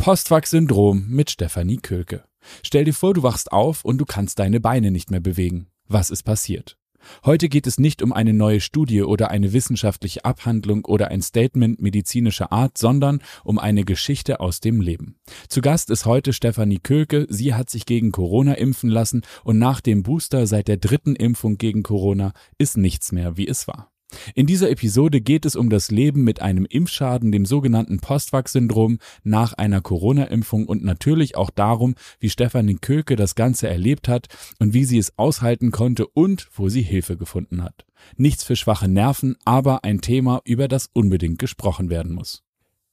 Postwachs-Syndrom mit Stefanie Kölke. Stell dir vor, du wachst auf und du kannst deine Beine nicht mehr bewegen. Was ist passiert? Heute geht es nicht um eine neue Studie oder eine wissenschaftliche Abhandlung oder ein Statement medizinischer Art, sondern um eine Geschichte aus dem Leben. Zu Gast ist heute Stefanie Kölke. Sie hat sich gegen Corona impfen lassen und nach dem Booster seit der dritten Impfung gegen Corona ist nichts mehr, wie es war. In dieser Episode geht es um das Leben mit einem Impfschaden, dem sogenannten Postwachs-Syndrom, nach einer Corona-Impfung und natürlich auch darum, wie Stefanie Köke das Ganze erlebt hat und wie sie es aushalten konnte und wo sie Hilfe gefunden hat. Nichts für schwache Nerven, aber ein Thema, über das unbedingt gesprochen werden muss.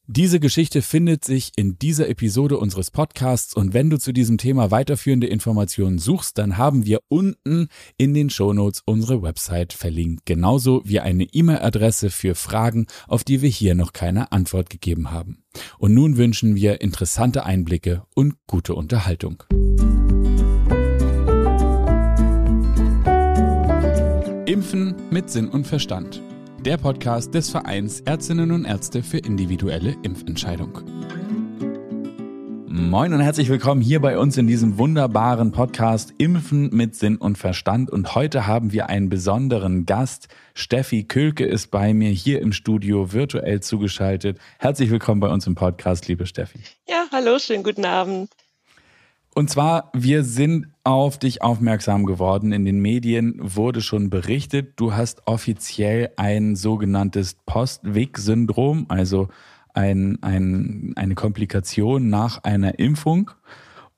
Diese Geschichte findet sich in dieser Episode unseres Podcasts und wenn du zu diesem Thema weiterführende Informationen suchst, dann haben wir unten in den Shownotes unsere Website verlinkt, genauso wie eine E-Mail-Adresse für Fragen, auf die wir hier noch keine Antwort gegeben haben. Und nun wünschen wir interessante Einblicke und gute Unterhaltung. Impfen mit Sinn und Verstand der Podcast des Vereins Ärztinnen und Ärzte für individuelle Impfentscheidung. Moin und herzlich willkommen hier bei uns in diesem wunderbaren Podcast Impfen mit Sinn und Verstand. Und heute haben wir einen besonderen Gast. Steffi Kölke ist bei mir hier im Studio virtuell zugeschaltet. Herzlich willkommen bei uns im Podcast, liebe Steffi. Ja, hallo, schönen guten Abend. Und zwar, wir sind auf dich aufmerksam geworden. In den Medien wurde schon berichtet, du hast offiziell ein sogenanntes Postweg-Syndrom, also ein, ein, eine Komplikation nach einer Impfung.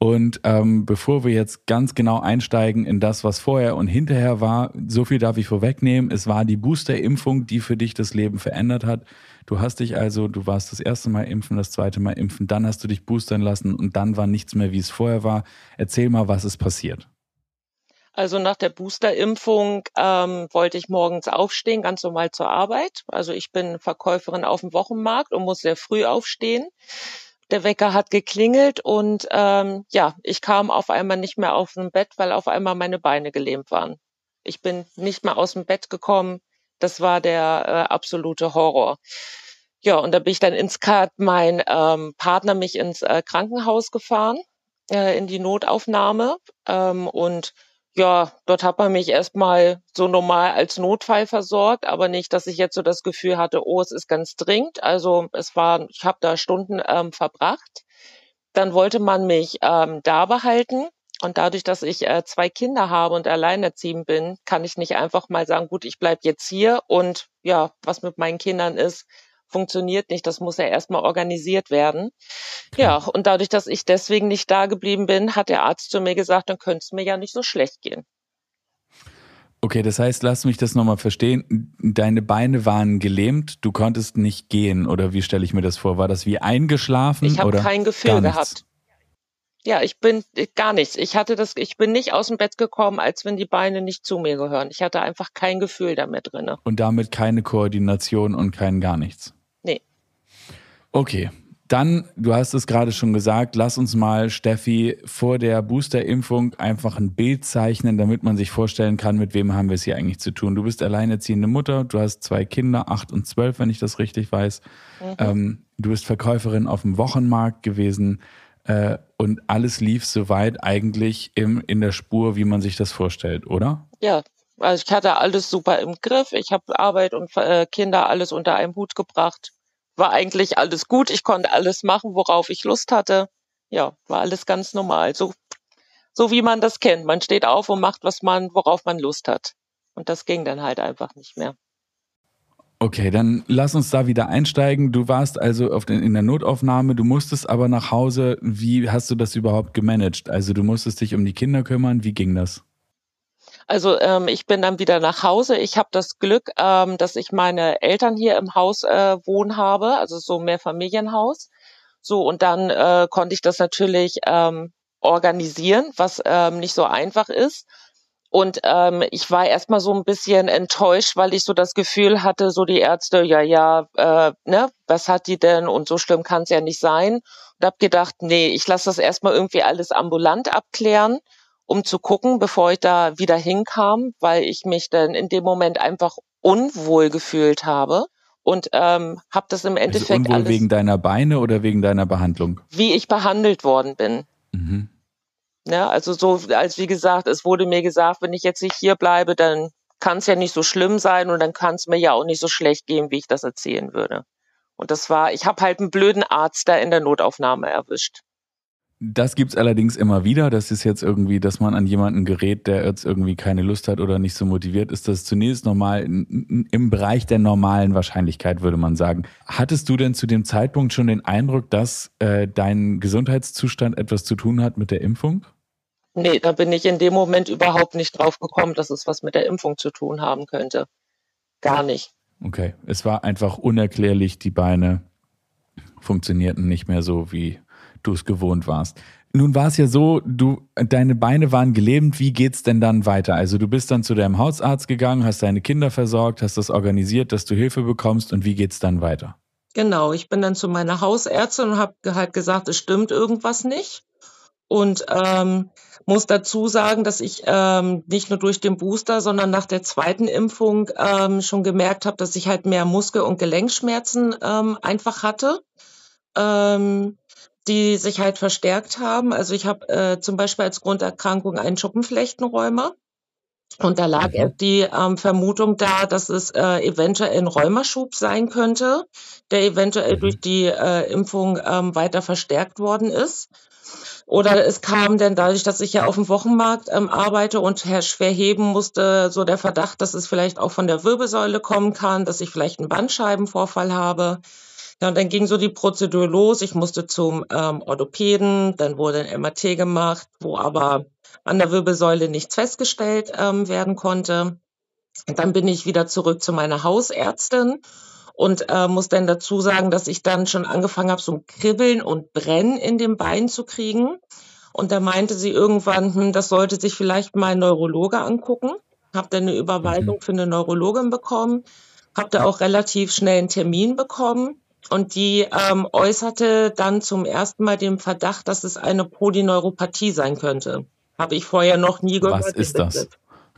Und ähm, bevor wir jetzt ganz genau einsteigen in das, was vorher und hinterher war, so viel darf ich vorwegnehmen. Es war die Booster-Impfung, die für dich das Leben verändert hat. Du hast dich also, du warst das erste Mal impfen, das zweite Mal impfen, dann hast du dich boostern lassen und dann war nichts mehr, wie es vorher war. Erzähl mal, was ist passiert. Also nach der Boosterimpfung ähm, wollte ich morgens aufstehen, ganz normal zur Arbeit. Also ich bin Verkäuferin auf dem Wochenmarkt und muss sehr früh aufstehen. Der Wecker hat geklingelt und ähm, ja, ich kam auf einmal nicht mehr auf dem Bett, weil auf einmal meine Beine gelähmt waren. Ich bin nicht mehr aus dem Bett gekommen. Das war der äh, absolute Horror. Ja, und da bin ich dann ins Kat mein ähm, Partner mich ins äh, Krankenhaus gefahren, äh, in die Notaufnahme. Ähm, und ja, dort hat man mich erstmal so normal als Notfall versorgt, aber nicht, dass ich jetzt so das Gefühl hatte, oh, es ist ganz dringend. Also es war, ich habe da Stunden ähm, verbracht. Dann wollte man mich ähm, da behalten und dadurch, dass ich äh, zwei Kinder habe und alleinerziehend bin, kann ich nicht einfach mal sagen, gut, ich bleib jetzt hier und ja, was mit meinen Kindern ist, funktioniert nicht. Das muss ja erstmal organisiert werden. Ja, und dadurch, dass ich deswegen nicht da geblieben bin, hat der Arzt zu mir gesagt, dann könnte es mir ja nicht so schlecht gehen. Okay, das heißt, lass mich das nochmal verstehen. Deine Beine waren gelähmt, du konntest nicht gehen oder wie stelle ich mir das vor? War das wie eingeschlafen? Ich habe kein Gefühl gehabt. Ja, ich bin äh, gar nichts. Ich hatte das, ich bin nicht aus dem Bett gekommen, als wenn die Beine nicht zu mir gehören. Ich hatte einfach kein Gefühl damit drinne. Und damit keine Koordination und kein gar nichts. Okay. Dann, du hast es gerade schon gesagt, lass uns mal, Steffi, vor der Boosterimpfung einfach ein Bild zeichnen, damit man sich vorstellen kann, mit wem haben wir es hier eigentlich zu tun. Du bist alleinerziehende Mutter, du hast zwei Kinder, acht und zwölf, wenn ich das richtig weiß. Mhm. Ähm, du bist Verkäuferin auf dem Wochenmarkt gewesen äh, und alles lief soweit eigentlich im, in der Spur, wie man sich das vorstellt, oder? Ja, also ich hatte alles super im Griff. Ich habe Arbeit und äh, Kinder alles unter einem Hut gebracht. War eigentlich alles gut. Ich konnte alles machen, worauf ich Lust hatte. Ja, war alles ganz normal. So, so wie man das kennt. Man steht auf und macht, was man, worauf man Lust hat. Und das ging dann halt einfach nicht mehr. Okay, dann lass uns da wieder einsteigen. Du warst also den, in der Notaufnahme, du musstest aber nach Hause. Wie hast du das überhaupt gemanagt? Also du musstest dich um die Kinder kümmern. Wie ging das? Also ähm, ich bin dann wieder nach Hause. Ich habe das Glück, ähm, dass ich meine Eltern hier im Haus äh, wohnen habe, also so mehr Familienhaus. So und dann äh, konnte ich das natürlich ähm, organisieren, was ähm, nicht so einfach ist. Und ähm, ich war erstmal so ein bisschen enttäuscht, weil ich so das Gefühl hatte, so die Ärzte, ja, ja, äh, ne, was hat die denn? Und so schlimm kann es ja nicht sein. Und habe gedacht, nee, ich lasse das erstmal irgendwie alles ambulant abklären, um zu gucken, bevor ich da wieder hinkam, weil ich mich dann in dem Moment einfach unwohl gefühlt habe und ähm, habe das im Endeffekt also unwohl alles wegen deiner Beine oder wegen deiner Behandlung? Wie ich behandelt worden bin. Mhm. Ja, ne, also so als wie gesagt, es wurde mir gesagt, wenn ich jetzt nicht hier bleibe, dann kann es ja nicht so schlimm sein und dann kann es mir ja auch nicht so schlecht gehen, wie ich das erzählen würde. Und das war, ich habe halt einen blöden Arzt da in der Notaufnahme erwischt. Das gibt's allerdings immer wieder. Das ist jetzt irgendwie, dass man an jemanden gerät, der jetzt irgendwie keine Lust hat oder nicht so motiviert ist. Das ist zunächst normal im Bereich der normalen Wahrscheinlichkeit, würde man sagen. Hattest du denn zu dem Zeitpunkt schon den Eindruck, dass äh, dein Gesundheitszustand etwas zu tun hat mit der Impfung? Nee, da bin ich in dem Moment überhaupt nicht drauf gekommen, dass es was mit der Impfung zu tun haben könnte. Gar nicht. Okay, es war einfach unerklärlich, die Beine funktionierten nicht mehr so, wie du es gewohnt warst. Nun war es ja so, du, deine Beine waren gelähmt. Wie geht's denn dann weiter? Also du bist dann zu deinem Hausarzt gegangen, hast deine Kinder versorgt, hast das organisiert, dass du Hilfe bekommst und wie geht's dann weiter? Genau, ich bin dann zu meiner Hausärztin und habe halt gesagt, es stimmt irgendwas nicht. Und ähm, muss dazu sagen, dass ich ähm, nicht nur durch den Booster, sondern nach der zweiten Impfung ähm, schon gemerkt habe, dass ich halt mehr Muskel- und Gelenkschmerzen ähm, einfach hatte. Ähm, die sich halt verstärkt haben. Also ich habe äh, zum Beispiel als Grunderkrankung einen Schuppenflechtenräumer. Und da lag mhm. die ähm, Vermutung da, dass es äh, eventuell ein Rheumaschub sein könnte, der eventuell mhm. durch die äh, Impfung ähm, weiter verstärkt worden ist. Oder es kam denn dadurch, dass ich ja auf dem Wochenmarkt ähm, arbeite und schwer heben musste, so der Verdacht, dass es vielleicht auch von der Wirbelsäule kommen kann, dass ich vielleicht einen Bandscheibenvorfall habe. Ja, und dann ging so die Prozedur los. Ich musste zum ähm, Orthopäden, dann wurde ein MRT gemacht, wo aber an der Wirbelsäule nichts festgestellt ähm, werden konnte. Und dann bin ich wieder zurück zu meiner Hausärztin und äh, muss dann dazu sagen, dass ich dann schon angefangen habe, so ein Kribbeln und Brennen in dem Bein zu kriegen. Und da meinte sie irgendwann, hm, das sollte sich vielleicht mal ein Neurologe angucken. Habe dann eine Überweisung mhm. für eine Neurologin bekommen, habe da auch relativ schnell einen Termin bekommen. Und die ähm, äußerte dann zum ersten Mal den Verdacht, dass es eine Polyneuropathie sein könnte. Habe ich vorher noch nie gehört. Was ist das?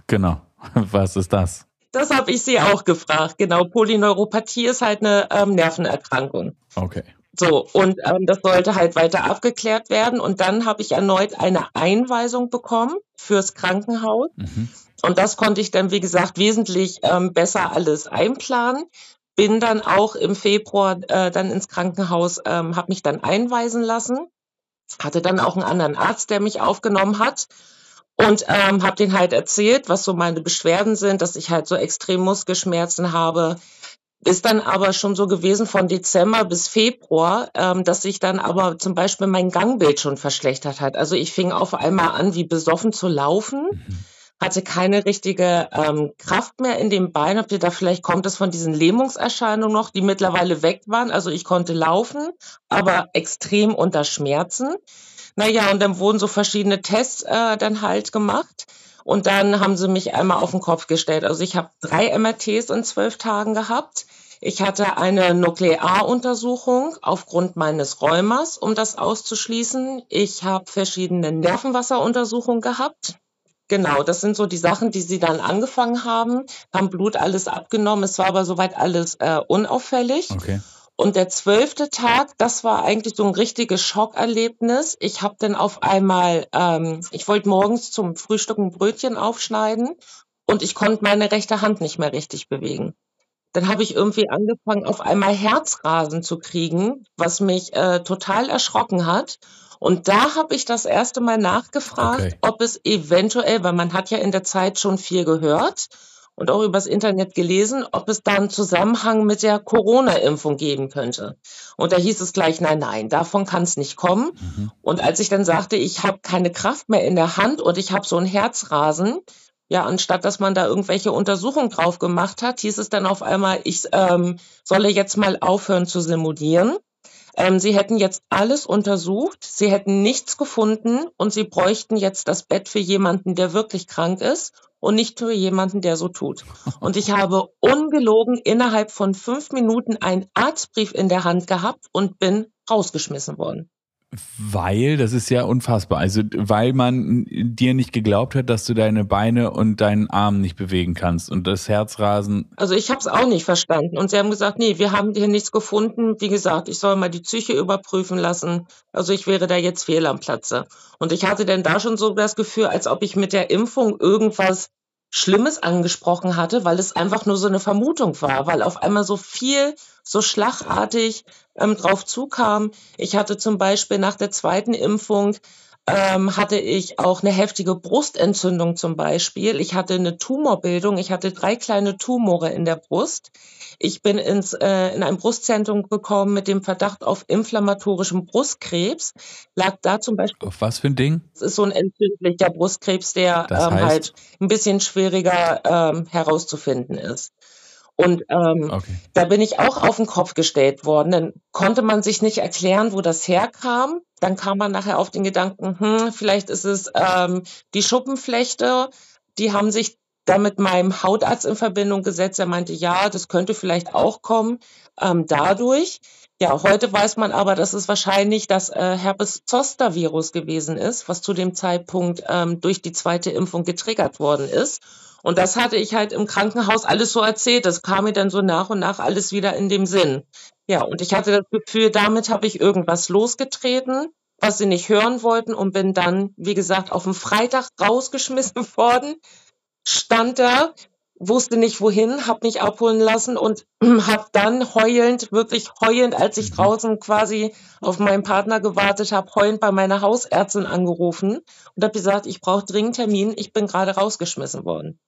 Genau. Was ist das? Das habe ich sie auch gefragt. Genau, Polyneuropathie ist halt eine ähm, Nervenerkrankung. Okay. So, und ähm, das sollte halt weiter abgeklärt werden. Und dann habe ich erneut eine Einweisung bekommen fürs Krankenhaus. Mhm. Und das konnte ich dann, wie gesagt, wesentlich ähm, besser alles einplanen bin dann auch im Februar äh, dann ins Krankenhaus, ähm, habe mich dann einweisen lassen, hatte dann auch einen anderen Arzt, der mich aufgenommen hat und ähm, habe den halt erzählt, was so meine Beschwerden sind, dass ich halt so extrem Muskelschmerzen habe. Ist dann aber schon so gewesen von Dezember bis Februar, ähm, dass sich dann aber zum Beispiel mein Gangbild schon verschlechtert hat. Also ich fing auf einmal an, wie besoffen zu laufen. Mhm hatte keine richtige ähm, Kraft mehr in dem Bein. Habt ihr da vielleicht kommt es von diesen Lähmungserscheinungen noch, die mittlerweile weg waren. Also ich konnte laufen, aber extrem unter Schmerzen. Naja, und dann wurden so verschiedene Tests äh, dann halt gemacht. Und dann haben sie mich einmal auf den Kopf gestellt. Also ich habe drei MRTs in zwölf Tagen gehabt. Ich hatte eine Nuklearuntersuchung aufgrund meines Rheumas, um das auszuschließen. Ich habe verschiedene Nervenwasseruntersuchungen gehabt. Genau, das sind so die Sachen, die sie dann angefangen haben, haben Blut alles abgenommen. Es war aber soweit alles äh, unauffällig. Okay. Und der zwölfte Tag, das war eigentlich so ein richtiges Schockerlebnis. Ich habe dann auf einmal, ähm, ich wollte morgens zum Frühstück ein Brötchen aufschneiden und ich konnte meine rechte Hand nicht mehr richtig bewegen. Dann habe ich irgendwie angefangen, auf einmal Herzrasen zu kriegen, was mich äh, total erschrocken hat. Und da habe ich das erste Mal nachgefragt, okay. ob es eventuell, weil man hat ja in der Zeit schon viel gehört und auch übers Internet gelesen, ob es da einen Zusammenhang mit der Corona-Impfung geben könnte. Und da hieß es gleich, nein, nein, davon kann es nicht kommen. Mhm. Und als ich dann sagte, ich habe keine Kraft mehr in der Hand und ich habe so ein Herzrasen, ja, anstatt dass man da irgendwelche Untersuchungen drauf gemacht hat, hieß es dann auf einmal, ich ähm, solle jetzt mal aufhören zu simulieren ähm, sie hätten jetzt alles untersucht, sie hätten nichts gefunden und sie bräuchten jetzt das Bett für jemanden, der wirklich krank ist und nicht für jemanden, der so tut. Und ich habe ungelogen innerhalb von fünf Minuten einen Arztbrief in der Hand gehabt und bin rausgeschmissen worden. Weil, das ist ja unfassbar. Also, weil man dir nicht geglaubt hat, dass du deine Beine und deinen Arm nicht bewegen kannst und das Herzrasen. Also ich habe es auch nicht verstanden. Und sie haben gesagt, nee, wir haben hier nichts gefunden. Wie gesagt, ich soll mal die Psyche überprüfen lassen. Also ich wäre da jetzt fehl am Platze. Und ich hatte denn da schon so das Gefühl, als ob ich mit der Impfung irgendwas Schlimmes angesprochen hatte, weil es einfach nur so eine Vermutung war, weil auf einmal so viel, so schlagartig ähm, drauf zukam. Ich hatte zum Beispiel nach der zweiten Impfung ähm, hatte ich auch eine heftige Brustentzündung zum Beispiel. Ich hatte eine Tumorbildung. Ich hatte drei kleine Tumore in der Brust. Ich bin ins, äh, in ein Brustzentrum gekommen mit dem Verdacht auf inflammatorischem Brustkrebs. Lag da zum Beispiel. Auf was für ein Ding? Es ist so ein entzündlicher Brustkrebs, der ähm, halt ein bisschen schwieriger ähm, herauszufinden ist. Und ähm, okay. da bin ich auch auf den Kopf gestellt worden. Dann konnte man sich nicht erklären, wo das herkam. Dann kam man nachher auf den Gedanken, hm, vielleicht ist es ähm, die Schuppenflechte. Die haben sich da mit meinem Hautarzt in Verbindung gesetzt. Er meinte, ja, das könnte vielleicht auch kommen ähm, dadurch. Ja, heute weiß man aber, dass es wahrscheinlich das äh, Herpes-Zoster-Virus gewesen ist, was zu dem Zeitpunkt ähm, durch die zweite Impfung getriggert worden ist. Und das hatte ich halt im Krankenhaus alles so erzählt. Das kam mir dann so nach und nach alles wieder in dem Sinn. Ja, und ich hatte das Gefühl, damit habe ich irgendwas losgetreten, was sie nicht hören wollten und bin dann, wie gesagt, auf dem Freitag rausgeschmissen worden, stand da, wusste nicht wohin, habe mich abholen lassen und habe dann heulend, wirklich heulend, als ich mhm. draußen quasi auf meinen Partner gewartet habe, heulend bei meiner Hausärztin angerufen und habe gesagt, ich brauche dringend Termin, ich bin gerade rausgeschmissen worden.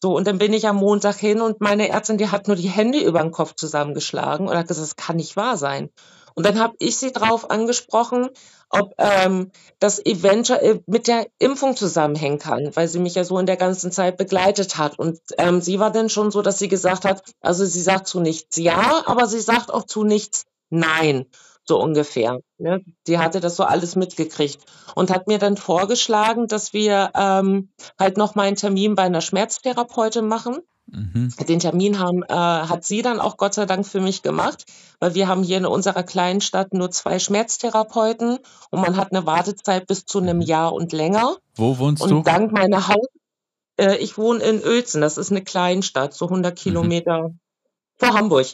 So, und dann bin ich am Montag hin und meine Ärztin, die hat nur die Hände über den Kopf zusammengeschlagen und hat gesagt, das kann nicht wahr sein. Und dann habe ich sie darauf angesprochen, ob ähm, das eventuell mit der Impfung zusammenhängen kann, weil sie mich ja so in der ganzen Zeit begleitet hat. Und ähm, sie war dann schon so, dass sie gesagt hat, also sie sagt zu nichts ja, aber sie sagt auch zu nichts nein so ungefähr. Ne? Die hatte das so alles mitgekriegt und hat mir dann vorgeschlagen, dass wir ähm, halt noch mal einen Termin bei einer Schmerztherapeutin machen. Mhm. Den Termin haben, äh, hat sie dann auch Gott sei Dank für mich gemacht, weil wir haben hier in unserer kleinen Stadt nur zwei Schmerztherapeuten und man hat eine Wartezeit bis zu einem mhm. Jahr und länger. Wo wohnst und du? Und dank meiner Haus, äh, ich wohne in Uelzen, das ist eine Kleinstadt, so 100 mhm. Kilometer vor Hamburg.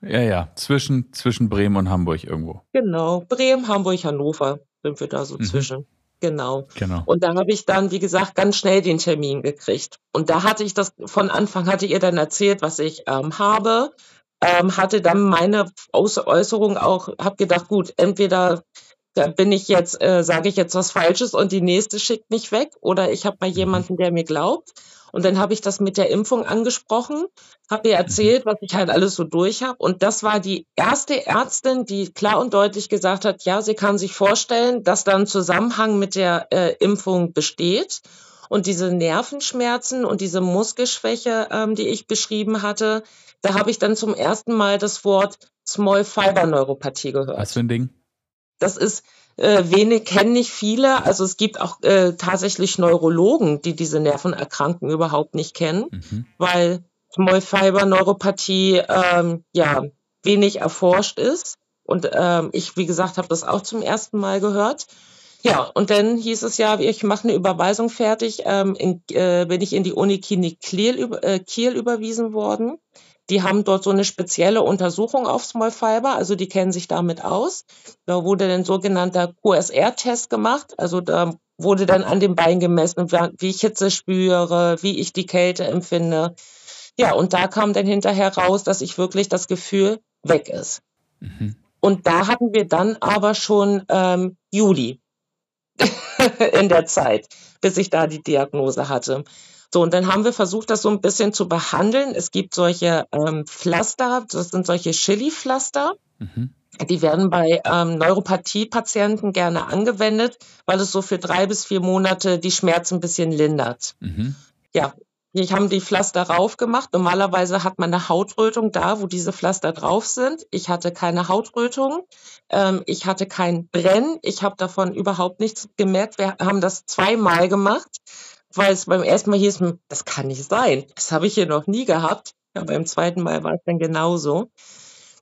Ja, ja, zwischen, zwischen Bremen und Hamburg irgendwo. Genau, Bremen, Hamburg, Hannover sind wir da so mhm. zwischen. Genau. genau. Und da habe ich dann, wie gesagt, ganz schnell den Termin gekriegt. Und da hatte ich das, von Anfang hatte ihr dann erzählt, was ich ähm, habe, ähm, hatte dann meine Äußerung auch, habe gedacht, gut, entweder da bin ich jetzt, äh, sage ich jetzt was Falsches und die nächste schickt mich weg oder ich habe mal mhm. jemanden, der mir glaubt. Und dann habe ich das mit der Impfung angesprochen, habe ihr erzählt, was ich halt alles so durch habe. Und das war die erste Ärztin, die klar und deutlich gesagt hat, ja, sie kann sich vorstellen, dass da ein Zusammenhang mit der äh, Impfung besteht. Und diese Nervenschmerzen und diese Muskelschwäche, ähm, die ich beschrieben hatte, da habe ich dann zum ersten Mal das Wort Small Fiber Neuropathie gehört. Was für ein Ding? Das ist äh, wenig kennen nicht viele. Also es gibt auch äh, tatsächlich Neurologen, die diese Nervenerkrankungen überhaupt nicht kennen, mhm. weil Small Fiber Neuropathie ähm, ja wenig erforscht ist. Und ähm, ich, wie gesagt, habe das auch zum ersten Mal gehört. Ja, und dann hieß es ja, ich mache eine Überweisung fertig, ähm, in, äh, bin ich in die Uniklinik Kiel, äh, Kiel überwiesen worden. Die haben dort so eine spezielle Untersuchung auf Small Fiber, also die kennen sich damit aus. Da wurde ein sogenannter QSR-Test gemacht, also da wurde dann an dem Bein gemessen, wie ich Hitze spüre, wie ich die Kälte empfinde. Ja, und da kam dann hinterher raus, dass ich wirklich das Gefühl weg ist. Mhm. Und da hatten wir dann aber schon ähm, Juli in der Zeit, bis ich da die Diagnose hatte. So, und dann haben wir versucht, das so ein bisschen zu behandeln. Es gibt solche ähm, Pflaster, das sind solche Chili-Pflaster. Mhm. Die werden bei ähm, Neuropathie-Patienten gerne angewendet, weil es so für drei bis vier Monate die Schmerzen ein bisschen lindert. Mhm. Ja, ich habe die Pflaster drauf gemacht. Normalerweise hat man eine Hautrötung da, wo diese Pflaster drauf sind. Ich hatte keine Hautrötung. Ähm, ich hatte kein Brennen. Ich habe davon überhaupt nichts gemerkt. Wir haben das zweimal gemacht weil es beim ersten Mal hieß, das kann nicht sein. Das habe ich hier noch nie gehabt. Ja, beim zweiten Mal war es dann genauso.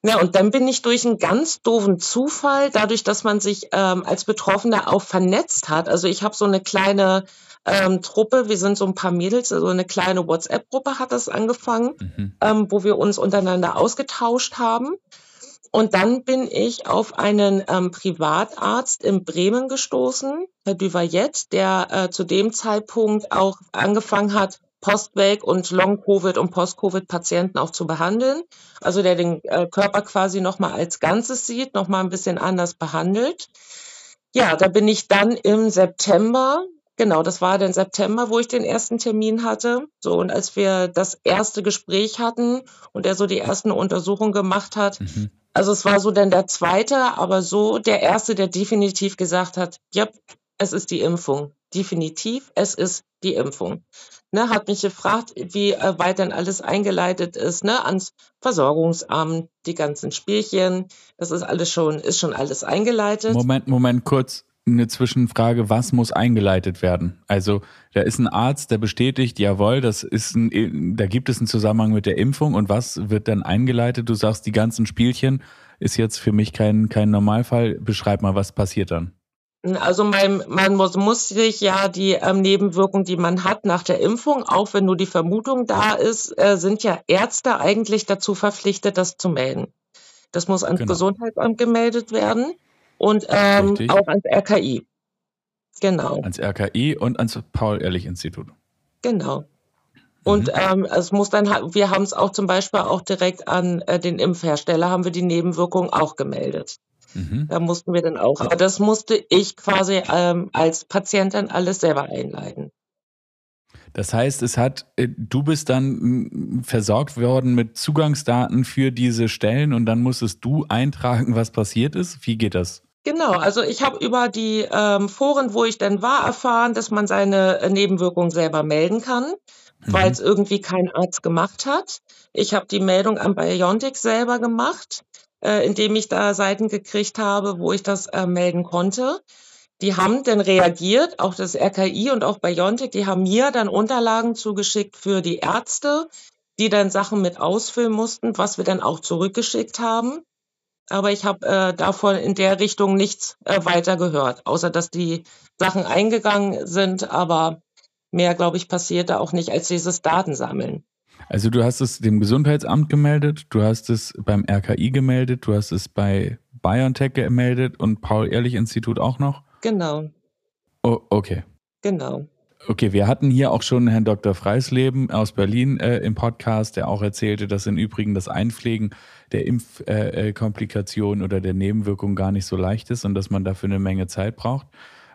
Ja, und dann bin ich durch einen ganz doofen Zufall, dadurch, dass man sich ähm, als Betroffener auch vernetzt hat. Also ich habe so eine kleine ähm, Truppe, wir sind so ein paar Mädels, also eine kleine WhatsApp-Gruppe hat das angefangen, mhm. ähm, wo wir uns untereinander ausgetauscht haben. Und dann bin ich auf einen ähm, Privatarzt in Bremen gestoßen, Herr Duvayet, der äh, zu dem Zeitpunkt auch angefangen hat, Postweg und Long-Covid und Post-Covid-Patienten auch zu behandeln. Also der den äh, Körper quasi nochmal als Ganzes sieht, nochmal ein bisschen anders behandelt. Ja, da bin ich dann im September Genau, das war dann September, wo ich den ersten Termin hatte. So, und als wir das erste Gespräch hatten und er so die ersten Untersuchungen gemacht hat, mhm. Also es war so dann der zweite, aber so der erste, der definitiv gesagt hat, ja, es ist die Impfung. Definitiv, es ist die Impfung. Ne, hat mich gefragt, wie äh, weit denn alles eingeleitet ist, ne, ans Versorgungsamt, die ganzen Spielchen, das ist alles schon, ist schon alles eingeleitet. Moment, Moment, kurz eine Zwischenfrage, was muss eingeleitet werden? Also da ist ein Arzt, der bestätigt, jawohl, das ist ein, da gibt es einen Zusammenhang mit der Impfung und was wird dann eingeleitet? Du sagst, die ganzen Spielchen ist jetzt für mich kein, kein Normalfall. Beschreib mal, was passiert dann? Also man, man muss, muss sich ja die ähm, Nebenwirkungen, die man hat nach der Impfung, auch wenn nur die Vermutung da ist, äh, sind ja Ärzte eigentlich dazu verpflichtet, das zu melden. Das muss ans genau. Gesundheitsamt gemeldet werden und ähm, auch ans RKI. Genau. Ans RKI und ans Paul-Ehrlich-Institut. Genau. Und mhm. ähm, es muss dann, wir haben es auch zum Beispiel auch direkt an äh, den Impfhersteller, haben wir die Nebenwirkungen auch gemeldet. Mhm. Da mussten wir dann auch. Aber das musste ich quasi ähm, als Patientin alles selber einleiten. Das heißt, es hat, äh, du bist dann versorgt worden mit Zugangsdaten für diese Stellen und dann musstest du eintragen, was passiert ist. Wie geht das? Genau, also ich habe über die ähm, Foren, wo ich denn war, erfahren, dass man seine äh, Nebenwirkungen selber melden kann, mhm. weil es irgendwie kein Arzt gemacht hat. Ich habe die Meldung an Biontech selber gemacht, äh, indem ich da Seiten gekriegt habe, wo ich das äh, melden konnte. Die haben dann reagiert, auch das RKI und auch Biontech, die haben mir dann Unterlagen zugeschickt für die Ärzte, die dann Sachen mit ausfüllen mussten, was wir dann auch zurückgeschickt haben aber ich habe äh, davon in der Richtung nichts äh, weiter gehört, außer dass die Sachen eingegangen sind, aber mehr, glaube ich, passierte auch nicht als dieses Datensammeln. Also du hast es dem Gesundheitsamt gemeldet, du hast es beim RKI gemeldet, du hast es bei BioNTech gemeldet und Paul-Ehrlich-Institut auch noch? Genau. Oh, okay. Genau. Okay, wir hatten hier auch schon Herrn Dr. Freisleben aus Berlin äh, im Podcast, der auch erzählte, dass im Übrigen das Einpflegen der Impfkomplikationen äh, oder der Nebenwirkungen gar nicht so leicht ist und dass man dafür eine Menge Zeit braucht,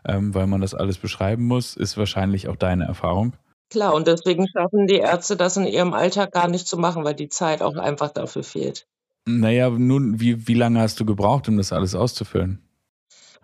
ähm, weil man das alles beschreiben muss, ist wahrscheinlich auch deine Erfahrung. Klar, und deswegen schaffen die Ärzte das in ihrem Alltag gar nicht zu machen, weil die Zeit auch einfach dafür fehlt. Naja, nun, wie, wie lange hast du gebraucht, um das alles auszufüllen?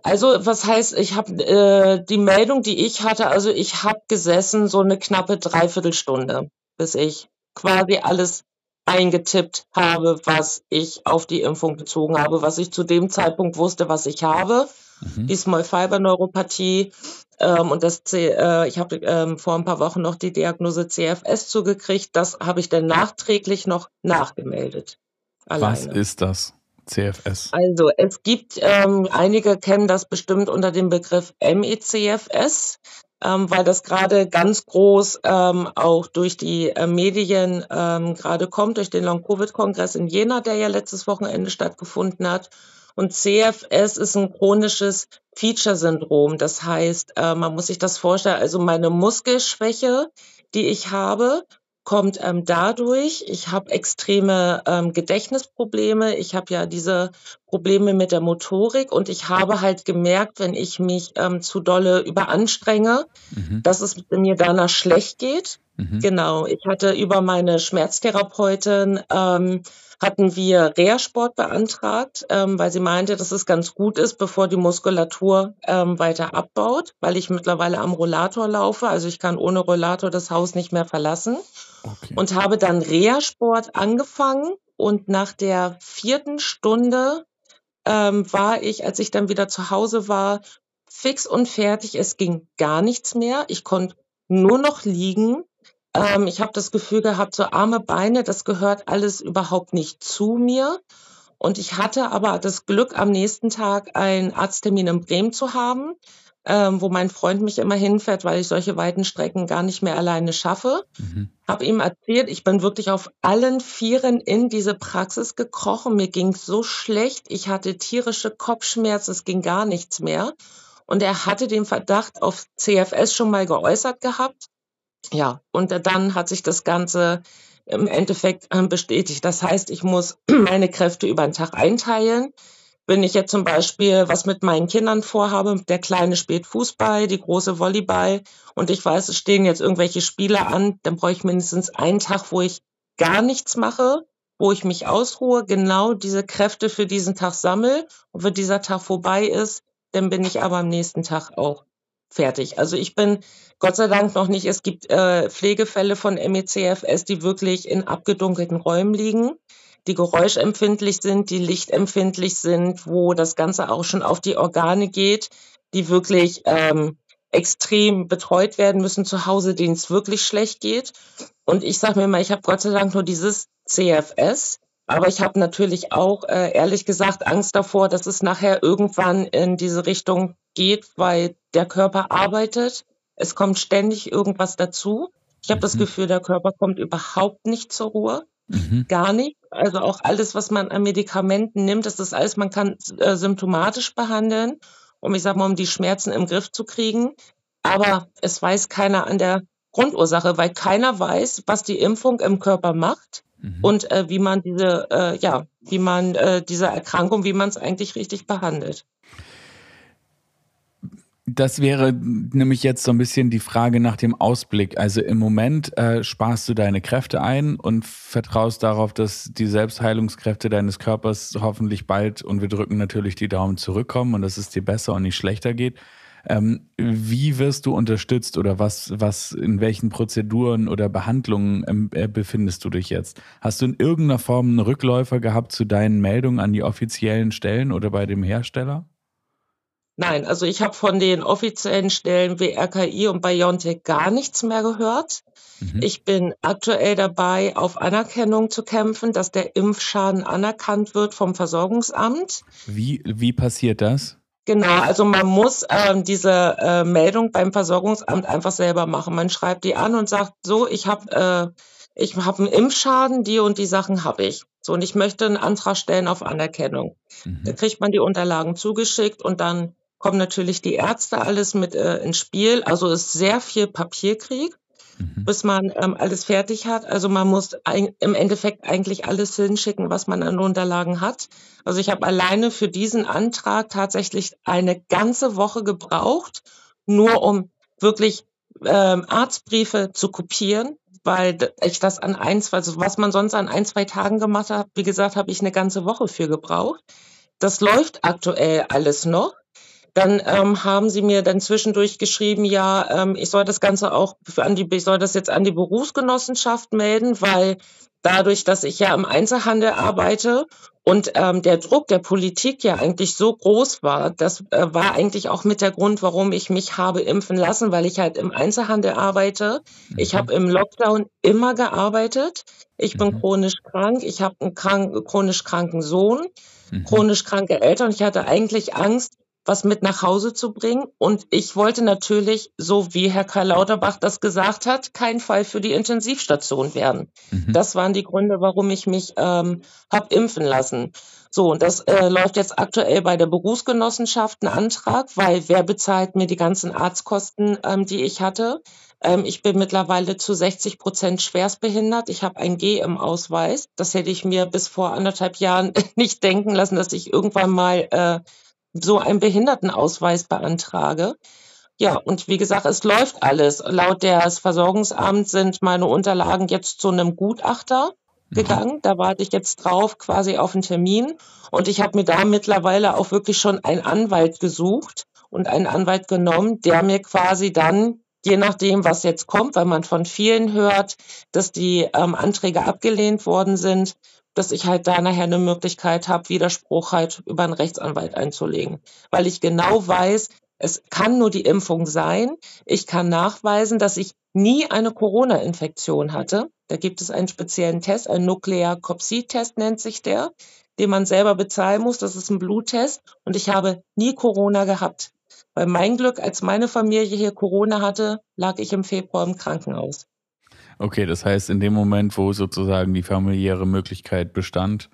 Also, was heißt, ich habe äh, die Meldung, die ich hatte, also ich habe gesessen so eine knappe Dreiviertelstunde, bis ich quasi alles eingetippt habe, was ich auf die Impfung bezogen habe, was ich zu dem Zeitpunkt wusste, was ich habe. Mhm. Die Small Fiber Neuropathie ähm, und das C, äh, ich habe ähm, vor ein paar Wochen noch die Diagnose CFS zugekriegt. Das habe ich dann nachträglich noch nachgemeldet. Alleine. Was ist das? CFS? Also es gibt, ähm, einige kennen das bestimmt unter dem Begriff MECFS, ähm, weil das gerade ganz groß ähm, auch durch die äh, Medien ähm, gerade kommt, durch den Long-Covid-Kongress in Jena, der ja letztes Wochenende stattgefunden hat. Und CFS ist ein chronisches Feature-Syndrom. Das heißt, äh, man muss sich das vorstellen, also meine Muskelschwäche, die ich habe, kommt ähm, dadurch, ich habe extreme ähm, Gedächtnisprobleme, ich habe ja diese Probleme mit der Motorik und ich habe halt gemerkt, wenn ich mich ähm, zu dolle überanstrenge, mhm. dass es mir danach schlecht geht. Mhm. Genau, ich hatte über meine Schmerztherapeutin ähm, hatten wir Reha-Sport beantragt, ähm, weil sie meinte, dass es ganz gut ist, bevor die Muskulatur ähm, weiter abbaut, weil ich mittlerweile am Rollator laufe. Also ich kann ohne Rollator das Haus nicht mehr verlassen. Okay. Und habe dann Reha-Sport angefangen und nach der vierten Stunde ähm, war ich, als ich dann wieder zu Hause war, fix und fertig. Es ging gar nichts mehr. Ich konnte nur noch liegen. Ähm, ich habe das Gefühl gehabt, so arme Beine, das gehört alles überhaupt nicht zu mir. Und ich hatte aber das Glück, am nächsten Tag einen Arzttermin in Bremen zu haben, ähm, wo mein Freund mich immer hinfährt, weil ich solche weiten Strecken gar nicht mehr alleine schaffe. Mhm. Habe ihm erzählt, ich bin wirklich auf allen Vieren in diese Praxis gekrochen. Mir ging so schlecht. Ich hatte tierische Kopfschmerzen, es ging gar nichts mehr. Und er hatte den Verdacht auf CFS schon mal geäußert gehabt. Ja, und dann hat sich das Ganze im Endeffekt ähm, bestätigt. Das heißt, ich muss meine Kräfte über den Tag einteilen. Wenn ich jetzt zum Beispiel was mit meinen Kindern vorhabe, der Kleine spielt Fußball, die Große Volleyball und ich weiß, es stehen jetzt irgendwelche Spiele an, dann brauche ich mindestens einen Tag, wo ich gar nichts mache, wo ich mich ausruhe, genau diese Kräfte für diesen Tag sammle. Und wenn dieser Tag vorbei ist, dann bin ich aber am nächsten Tag auch fertig. Also ich bin Gott sei Dank noch nicht. Es gibt äh, Pflegefälle von MECFS, die wirklich in abgedunkelten Räumen liegen die geräuschempfindlich sind, die lichtempfindlich sind, wo das Ganze auch schon auf die Organe geht, die wirklich ähm, extrem betreut werden müssen zu Hause, denen es wirklich schlecht geht. Und ich sage mir mal, ich habe Gott sei Dank nur dieses CFS, aber ich habe natürlich auch äh, ehrlich gesagt Angst davor, dass es nachher irgendwann in diese Richtung geht, weil der Körper arbeitet. Es kommt ständig irgendwas dazu. Ich habe mhm. das Gefühl, der Körper kommt überhaupt nicht zur Ruhe. Mhm. Gar nicht. Also auch alles, was man an Medikamenten nimmt, das ist alles, man kann äh, symptomatisch behandeln, um ich sag mal, um die Schmerzen im Griff zu kriegen. Aber es weiß keiner an der Grundursache, weil keiner weiß, was die Impfung im Körper macht mhm. und äh, wie man diese, äh, ja, wie man äh, diese Erkrankung, wie man es eigentlich richtig behandelt. Das wäre nämlich jetzt so ein bisschen die Frage nach dem Ausblick. Also im Moment äh, sparst du deine Kräfte ein und vertraust darauf, dass die Selbstheilungskräfte deines Körpers hoffentlich bald und wir drücken natürlich die Daumen zurückkommen und dass es dir besser und nicht schlechter geht. Ähm, wie wirst du unterstützt oder was, was, in welchen Prozeduren oder Behandlungen ähm, äh, befindest du dich jetzt? Hast du in irgendeiner Form einen Rückläufer gehabt zu deinen Meldungen an die offiziellen Stellen oder bei dem Hersteller? Nein, also ich habe von den offiziellen Stellen wie RKI und BioNTech gar nichts mehr gehört. Mhm. Ich bin aktuell dabei, auf Anerkennung zu kämpfen, dass der Impfschaden anerkannt wird vom Versorgungsamt. Wie, wie passiert das? Genau, also man muss ähm, diese äh, Meldung beim Versorgungsamt einfach selber machen. Man schreibt die an und sagt, so, ich habe äh, ich habe einen Impfschaden, die und die Sachen habe ich. So, und ich möchte einen Antrag stellen auf Anerkennung. Mhm. Da kriegt man die Unterlagen zugeschickt und dann kommen natürlich die Ärzte alles mit äh, ins Spiel. Also ist sehr viel Papierkrieg, mhm. bis man ähm, alles fertig hat. Also man muss ein, im Endeffekt eigentlich alles hinschicken, was man an Unterlagen hat. Also ich habe alleine für diesen Antrag tatsächlich eine ganze Woche gebraucht, nur um wirklich ähm, Arztbriefe zu kopieren, weil ich das an ein, also was man sonst an ein, zwei Tagen gemacht hat, wie gesagt, habe ich eine ganze Woche für gebraucht. Das läuft aktuell alles noch. Dann ähm, haben sie mir dann zwischendurch geschrieben, ja, ähm, ich soll das Ganze auch an die, ich soll das jetzt an die Berufsgenossenschaft melden, weil dadurch, dass ich ja im Einzelhandel arbeite und ähm, der Druck der Politik ja eigentlich so groß war, das äh, war eigentlich auch mit der Grund, warum ich mich habe impfen lassen, weil ich halt im Einzelhandel arbeite. Mhm. Ich habe im Lockdown immer gearbeitet. Ich bin mhm. chronisch krank. Ich habe einen krank, chronisch kranken Sohn, mhm. chronisch kranke Eltern. Ich hatte eigentlich Angst, was mit nach Hause zu bringen. Und ich wollte natürlich, so wie Herr Karl Lauterbach das gesagt hat, kein Fall für die Intensivstation werden. Mhm. Das waren die Gründe, warum ich mich ähm, habe impfen lassen. So, und das äh, läuft jetzt aktuell bei der Berufsgenossenschaft ein Antrag, weil wer bezahlt mir die ganzen Arztkosten, ähm, die ich hatte? Ähm, ich bin mittlerweile zu 60 Prozent schwerstbehindert. Ich habe ein G im Ausweis. Das hätte ich mir bis vor anderthalb Jahren nicht denken lassen, dass ich irgendwann mal äh, so einen Behindertenausweis beantrage. Ja, und wie gesagt, es läuft alles. Laut des Versorgungsamts sind meine Unterlagen jetzt zu einem Gutachter mhm. gegangen. Da warte ich jetzt drauf, quasi auf einen Termin. Und ich habe mir da mittlerweile auch wirklich schon einen Anwalt gesucht und einen Anwalt genommen, der mir quasi dann, je nachdem, was jetzt kommt, weil man von vielen hört, dass die ähm, Anträge abgelehnt worden sind, dass ich halt da nachher eine Möglichkeit habe, Widerspruch halt über einen Rechtsanwalt einzulegen. Weil ich genau weiß, es kann nur die Impfung sein. Ich kann nachweisen, dass ich nie eine Corona-Infektion hatte. Da gibt es einen speziellen Test, ein Nuklearkopsie-Test nennt sich der. den man selber bezahlen muss. Das ist ein Bluttest. Und ich habe nie Corona gehabt. Weil mein Glück, als meine Familie hier Corona hatte, lag ich im Februar im Krankenhaus. Okay, das heißt, in dem Moment, wo sozusagen die familiäre Möglichkeit bestand,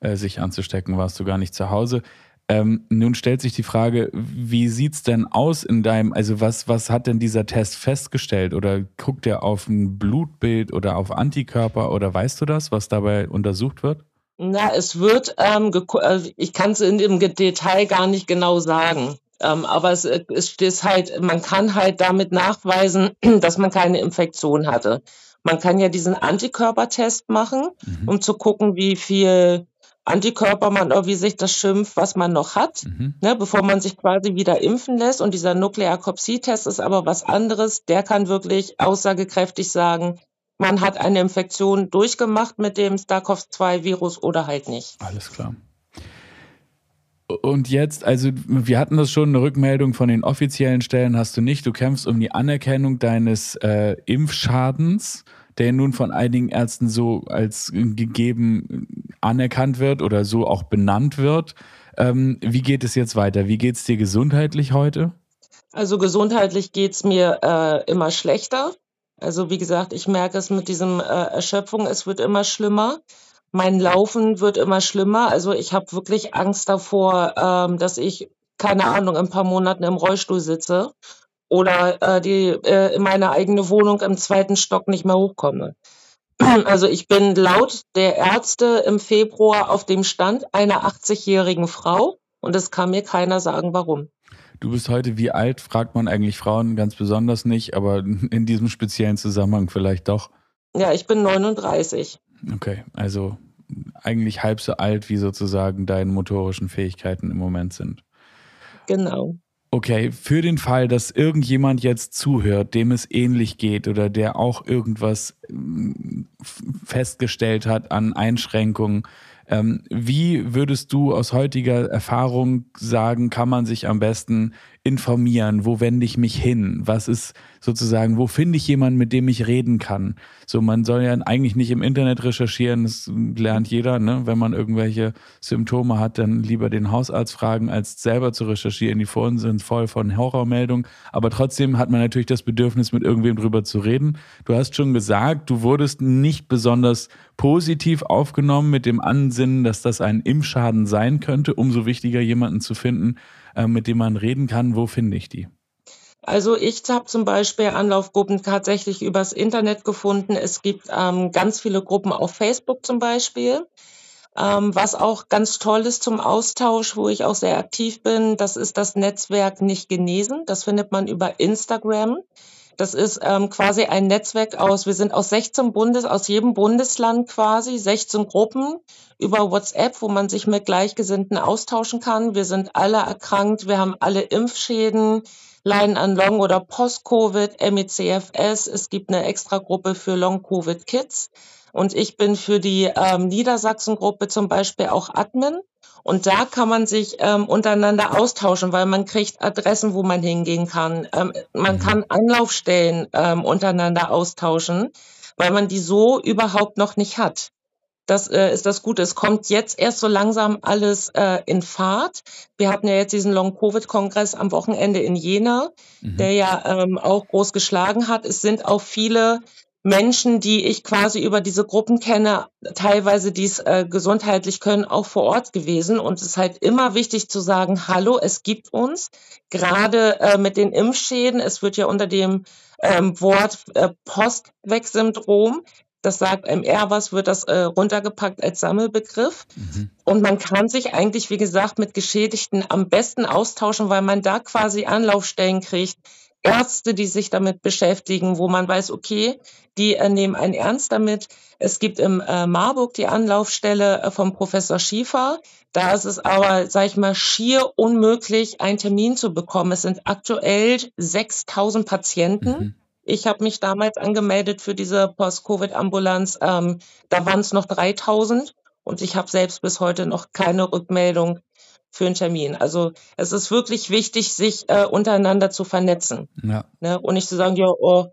äh, sich anzustecken, warst du gar nicht zu Hause. Ähm, nun stellt sich die Frage, wie sieht's denn aus in deinem, also was, was hat denn dieser Test festgestellt? Oder guckt er auf ein Blutbild oder auf Antikörper oder weißt du das, was dabei untersucht wird? Na, es wird, ähm, also ich kann es in dem Detail gar nicht genau sagen. Ähm, aber es, es ist halt, man kann halt damit nachweisen, dass man keine Infektion hatte. Man kann ja diesen Antikörpertest machen, mhm. um zu gucken, wie viel Antikörper man, wie sich das schimpft, was man noch hat, mhm. ne, bevor man sich quasi wieder impfen lässt. Und dieser Nuklearkopsie-Test ist aber was anderes. Der kann wirklich aussagekräftig sagen, man hat eine Infektion durchgemacht mit dem SARS-CoV-2-Virus oder halt nicht. Alles klar. Und jetzt, also wir hatten das schon, eine Rückmeldung von den offiziellen Stellen hast du nicht. Du kämpfst um die Anerkennung deines äh, Impfschadens, der nun von einigen Ärzten so als gegeben anerkannt wird oder so auch benannt wird. Ähm, wie geht es jetzt weiter? Wie geht es dir gesundheitlich heute? Also gesundheitlich geht es mir äh, immer schlechter. Also wie gesagt, ich merke es mit diesem äh, Erschöpfung, es wird immer schlimmer. Mein Laufen wird immer schlimmer. Also ich habe wirklich Angst davor, ähm, dass ich, keine Ahnung, in ein paar Monaten im Rollstuhl sitze oder äh, die, äh, in meine eigene Wohnung im zweiten Stock nicht mehr hochkomme. Also ich bin laut der Ärzte im Februar auf dem Stand einer 80-jährigen Frau und es kann mir keiner sagen, warum. Du bist heute wie alt, fragt man eigentlich Frauen ganz besonders nicht, aber in diesem speziellen Zusammenhang vielleicht doch. Ja, ich bin 39. Okay, also eigentlich halb so alt, wie sozusagen deine motorischen Fähigkeiten im Moment sind. Genau. Okay, für den Fall, dass irgendjemand jetzt zuhört, dem es ähnlich geht oder der auch irgendwas mm, festgestellt hat an Einschränkungen, ähm, wie würdest du aus heutiger Erfahrung sagen, kann man sich am besten informieren? Wo wende ich mich hin? Was ist sozusagen, wo finde ich jemanden, mit dem ich reden kann? So, man soll ja eigentlich nicht im Internet recherchieren, das lernt jeder, ne? Wenn man irgendwelche Symptome hat, dann lieber den Hausarzt fragen, als selber zu recherchieren. Die Foren sind voll von Horrormeldungen, aber trotzdem hat man natürlich das Bedürfnis, mit irgendwem drüber zu reden. Du hast schon gesagt, du wurdest nicht besonders positiv aufgenommen mit dem Ansinnen, dass das ein Impfschaden sein könnte. Umso wichtiger, jemanden zu finden, mit dem man reden kann. Wo finde ich die? Also ich habe zum Beispiel Anlaufgruppen tatsächlich übers Internet gefunden. Es gibt ähm, ganz viele Gruppen auf Facebook zum Beispiel. Ähm, was auch ganz toll ist zum Austausch, wo ich auch sehr aktiv bin, das ist das Netzwerk Nicht Genesen. Das findet man über Instagram. Das ist ähm, quasi ein Netzwerk aus, wir sind aus 16 Bundes, aus jedem Bundesland quasi, 16 Gruppen über WhatsApp, wo man sich mit Gleichgesinnten austauschen kann. Wir sind alle erkrankt, wir haben alle Impfschäden, leiden an Long- oder Post-Covid, MECFS. Es gibt eine Extragruppe für Long-Covid-Kids. Und ich bin für die ähm, Niedersachsen-Gruppe zum Beispiel auch Admin. Und da kann man sich ähm, untereinander austauschen, weil man kriegt Adressen, wo man hingehen kann. Ähm, man mhm. kann Anlaufstellen ähm, untereinander austauschen, weil man die so überhaupt noch nicht hat. Das äh, ist das Gute. Es kommt jetzt erst so langsam alles äh, in Fahrt. Wir hatten ja jetzt diesen Long-Covid-Kongress am Wochenende in Jena, mhm. der ja ähm, auch groß geschlagen hat. Es sind auch viele Menschen, die ich quasi über diese Gruppen kenne, teilweise dies äh, gesundheitlich können, auch vor Ort gewesen. Und es ist halt immer wichtig zu sagen, hallo, es gibt uns, gerade äh, mit den Impfschäden. Es wird ja unter dem ähm, Wort äh, Postweg-Syndrom das sagt MR was, wird das äh, runtergepackt als Sammelbegriff. Mhm. Und man kann sich eigentlich, wie gesagt, mit Geschädigten am besten austauschen, weil man da quasi Anlaufstellen kriegt, Ärzte, die sich damit beschäftigen, wo man weiß, okay, die äh, nehmen einen ernst damit. Es gibt im äh, Marburg die Anlaufstelle äh, vom Professor Schiefer. Da ist es aber, sag ich mal, schier unmöglich, einen Termin zu bekommen. Es sind aktuell 6000 Patienten. Mhm. Ich habe mich damals angemeldet für diese Post-Covid-Ambulanz. Ähm, da waren es noch 3000 und ich habe selbst bis heute noch keine Rückmeldung für einen Termin. Also es ist wirklich wichtig, sich äh, untereinander zu vernetzen. Ja. Ne? Und nicht zu sagen, ja, oh,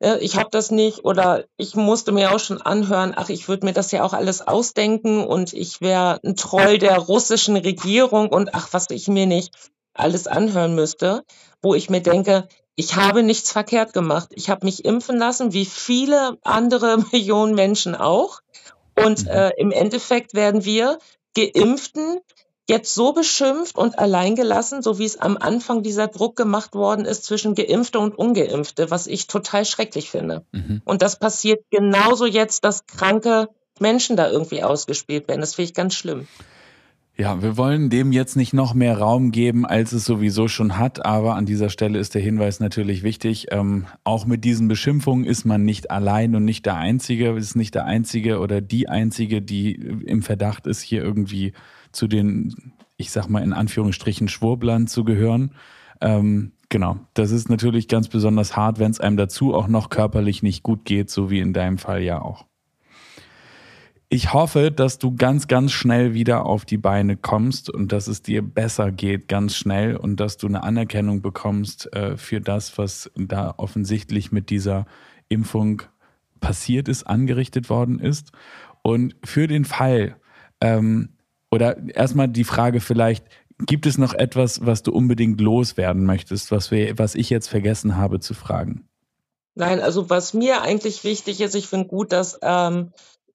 äh, ich habe das nicht oder ich musste mir auch schon anhören, ach, ich würde mir das ja auch alles ausdenken und ich wäre ein Troll der russischen Regierung und ach, was ich mir nicht alles anhören müsste, wo ich mir denke, ich habe nichts verkehrt gemacht. Ich habe mich impfen lassen, wie viele andere Millionen Menschen auch. Und mhm. äh, im Endeffekt werden wir Geimpften jetzt so beschimpft und alleingelassen, so wie es am Anfang dieser Druck gemacht worden ist zwischen Geimpfte und Ungeimpfte, was ich total schrecklich finde. Mhm. Und das passiert genauso jetzt, dass kranke Menschen da irgendwie ausgespielt werden. Das finde ich ganz schlimm. Ja, wir wollen dem jetzt nicht noch mehr Raum geben, als es sowieso schon hat, aber an dieser Stelle ist der Hinweis natürlich wichtig. Ähm, auch mit diesen Beschimpfungen ist man nicht allein und nicht der Einzige, ist nicht der Einzige oder die Einzige, die im Verdacht ist, hier irgendwie zu den, ich sag mal in Anführungsstrichen, Schwurblern zu gehören. Ähm, genau, das ist natürlich ganz besonders hart, wenn es einem dazu auch noch körperlich nicht gut geht, so wie in deinem Fall ja auch. Ich hoffe, dass du ganz, ganz schnell wieder auf die Beine kommst und dass es dir besser geht, ganz schnell und dass du eine Anerkennung bekommst äh, für das, was da offensichtlich mit dieser Impfung passiert ist, angerichtet worden ist. Und für den Fall, ähm, oder erstmal die Frage vielleicht, gibt es noch etwas, was du unbedingt loswerden möchtest, was, wir, was ich jetzt vergessen habe zu fragen? Nein, also was mir eigentlich wichtig ist, ich finde gut, dass ähm,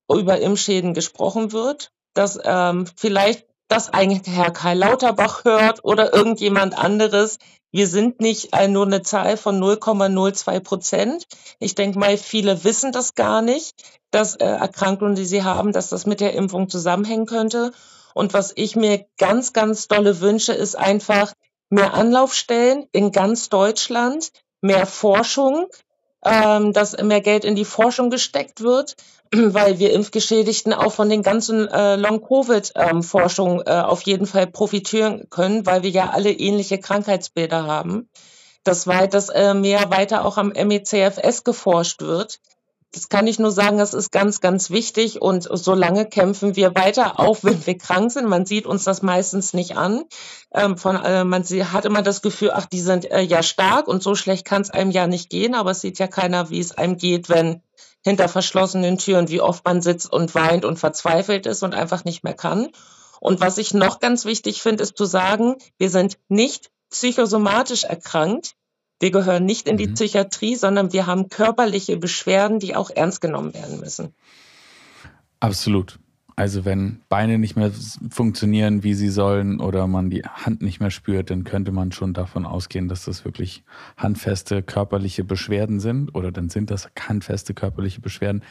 über Impfschäden gesprochen wird, dass ähm, vielleicht das eigentlich Herr Karl Lauterbach hört oder irgendjemand anderes. Wir sind nicht äh, nur eine Zahl von 0,02 Prozent. Ich denke mal, viele wissen das gar nicht, dass äh, Erkrankungen, die sie haben, dass das mit der Impfung zusammenhängen könnte. Und was ich mir ganz, ganz dolle wünsche, ist einfach mehr Anlaufstellen in ganz Deutschland, mehr Forschung, ähm, dass mehr Geld in die Forschung gesteckt wird, weil wir Impfgeschädigten auch von den ganzen äh, Long-Covid-Forschungen äh, auf jeden Fall profitieren können, weil wir ja alle ähnliche Krankheitsbilder haben. Das weit, dass äh, mehr weiter auch am MECFS geforscht wird, das kann ich nur sagen, das ist ganz, ganz wichtig. Und solange kämpfen wir weiter, auch wenn wir krank sind. Man sieht uns das meistens nicht an. Ähm, von, äh, man hat immer das Gefühl, ach, die sind äh, ja stark und so schlecht kann es einem ja nicht gehen. Aber es sieht ja keiner, wie es einem geht, wenn hinter verschlossenen Türen, wie oft man sitzt und weint und verzweifelt ist und einfach nicht mehr kann. Und was ich noch ganz wichtig finde, ist zu sagen, wir sind nicht psychosomatisch erkrankt. Wir gehören nicht in die mhm. Psychiatrie, sondern wir haben körperliche Beschwerden, die auch ernst genommen werden müssen. Absolut. Also wenn Beine nicht mehr funktionieren, wie sie sollen, oder man die Hand nicht mehr spürt, dann könnte man schon davon ausgehen, dass das wirklich handfeste körperliche Beschwerden sind, oder dann sind das handfeste körperliche Beschwerden.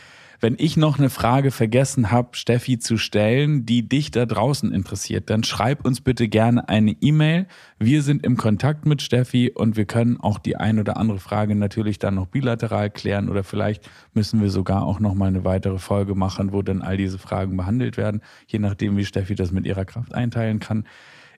Wenn ich noch eine Frage vergessen habe, Steffi zu stellen, die dich da draußen interessiert, dann schreib uns bitte gerne eine E-Mail. Wir sind im Kontakt mit Steffi und wir können auch die ein oder andere Frage natürlich dann noch bilateral klären oder vielleicht müssen wir sogar auch noch mal eine weitere Folge machen, wo dann all diese Fragen behandelt werden, je nachdem, wie Steffi das mit ihrer Kraft einteilen kann.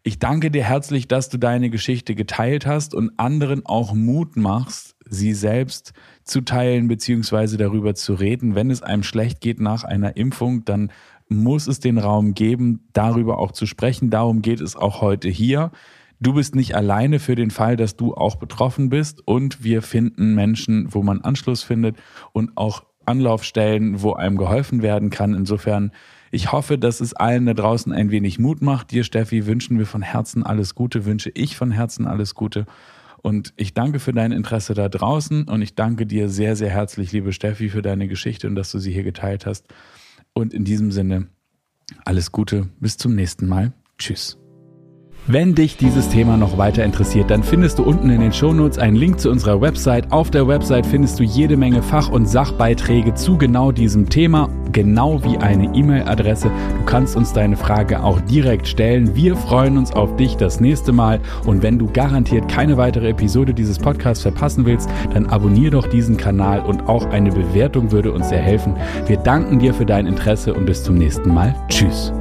Ich danke dir herzlich, dass du deine Geschichte geteilt hast und anderen auch Mut machst, sie selbst teilen beziehungsweise darüber zu reden. Wenn es einem schlecht geht nach einer Impfung, dann muss es den Raum geben, darüber auch zu sprechen. Darum geht es auch heute hier. Du bist nicht alleine für den Fall, dass du auch betroffen bist und wir finden Menschen, wo man Anschluss findet und auch Anlaufstellen, wo einem geholfen werden kann. Insofern, ich hoffe, dass es allen da draußen ein wenig Mut macht. Dir, Steffi, wünschen wir von Herzen alles Gute, wünsche ich von Herzen alles Gute. Und ich danke für dein Interesse da draußen und ich danke dir sehr, sehr herzlich, liebe Steffi, für deine Geschichte und dass du sie hier geteilt hast. Und in diesem Sinne, alles Gute, bis zum nächsten Mal. Tschüss. Wenn dich dieses Thema noch weiter interessiert, dann findest du unten in den Shownotes einen Link zu unserer Website. Auf der Website findest du jede Menge Fach- und Sachbeiträge zu genau diesem Thema, genau wie eine E-Mail-Adresse. Du kannst uns deine Frage auch direkt stellen. Wir freuen uns auf dich das nächste Mal und wenn du garantiert keine weitere Episode dieses Podcasts verpassen willst, dann abonnier doch diesen Kanal und auch eine Bewertung würde uns sehr helfen. Wir danken dir für dein Interesse und bis zum nächsten Mal. Tschüss.